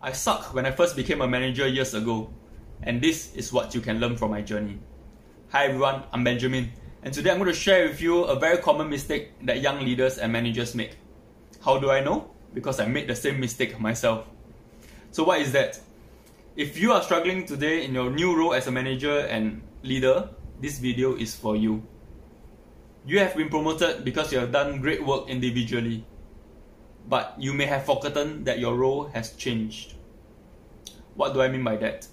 I sucked when I first became a manager years ago, and this is what you can learn from my journey. Hi everyone, I'm Benjamin, and today I'm going to share with you a very common mistake that young leaders and managers make. How do I know? Because I made the same mistake myself. So, what is that? If you are struggling today in your new role as a manager and leader, this video is for you. You have been promoted because you have done great work individually, but you may have forgotten that your role has changed. What do I mean by that?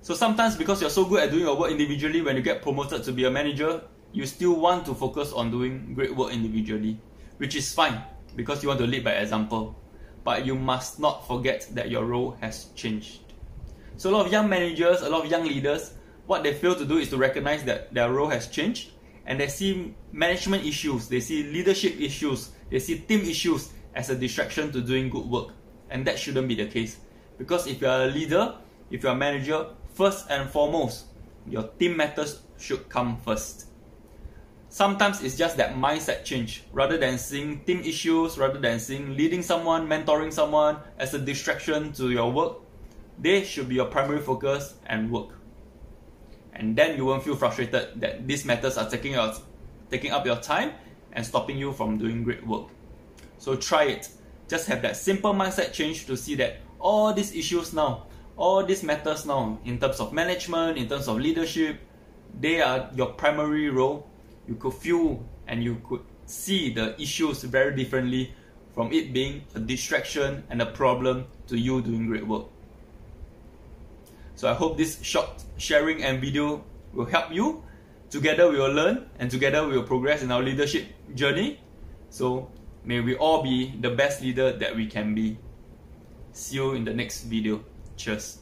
So sometimes because you're so good at doing your work individually, when you get promoted to be a manager, you still want to focus on doing great work individually, which is fine because you want to lead by example. But you must not forget that your role has changed. So a lot of young managers, a lot of young leaders, what they fail to do is to recognize that their role has changed and they see management issues, they see leadership issues, they see team issues as a distraction to doing good work. And that shouldn't be the case. Because if you're a leader, if you're a manager, first and foremost, your team matters should come first. Sometimes it's just that mindset change. Rather than seeing team issues, rather than seeing leading someone, mentoring someone as a distraction to your work, they should be your primary focus and work. And then you won't feel frustrated that these matters are taking out taking up your time and stopping you from doing great work. So try it. Just have that simple mindset change to see that all these issues now, all these matters now, in terms of management, in terms of leadership, they are your primary role. You could feel and you could see the issues very differently from it being a distraction and a problem to you doing great work. So I hope this short sharing and video will help you. Together we will learn and together we will progress in our leadership journey. So may we all be the best leader that we can be. See you in the next video. Cheers.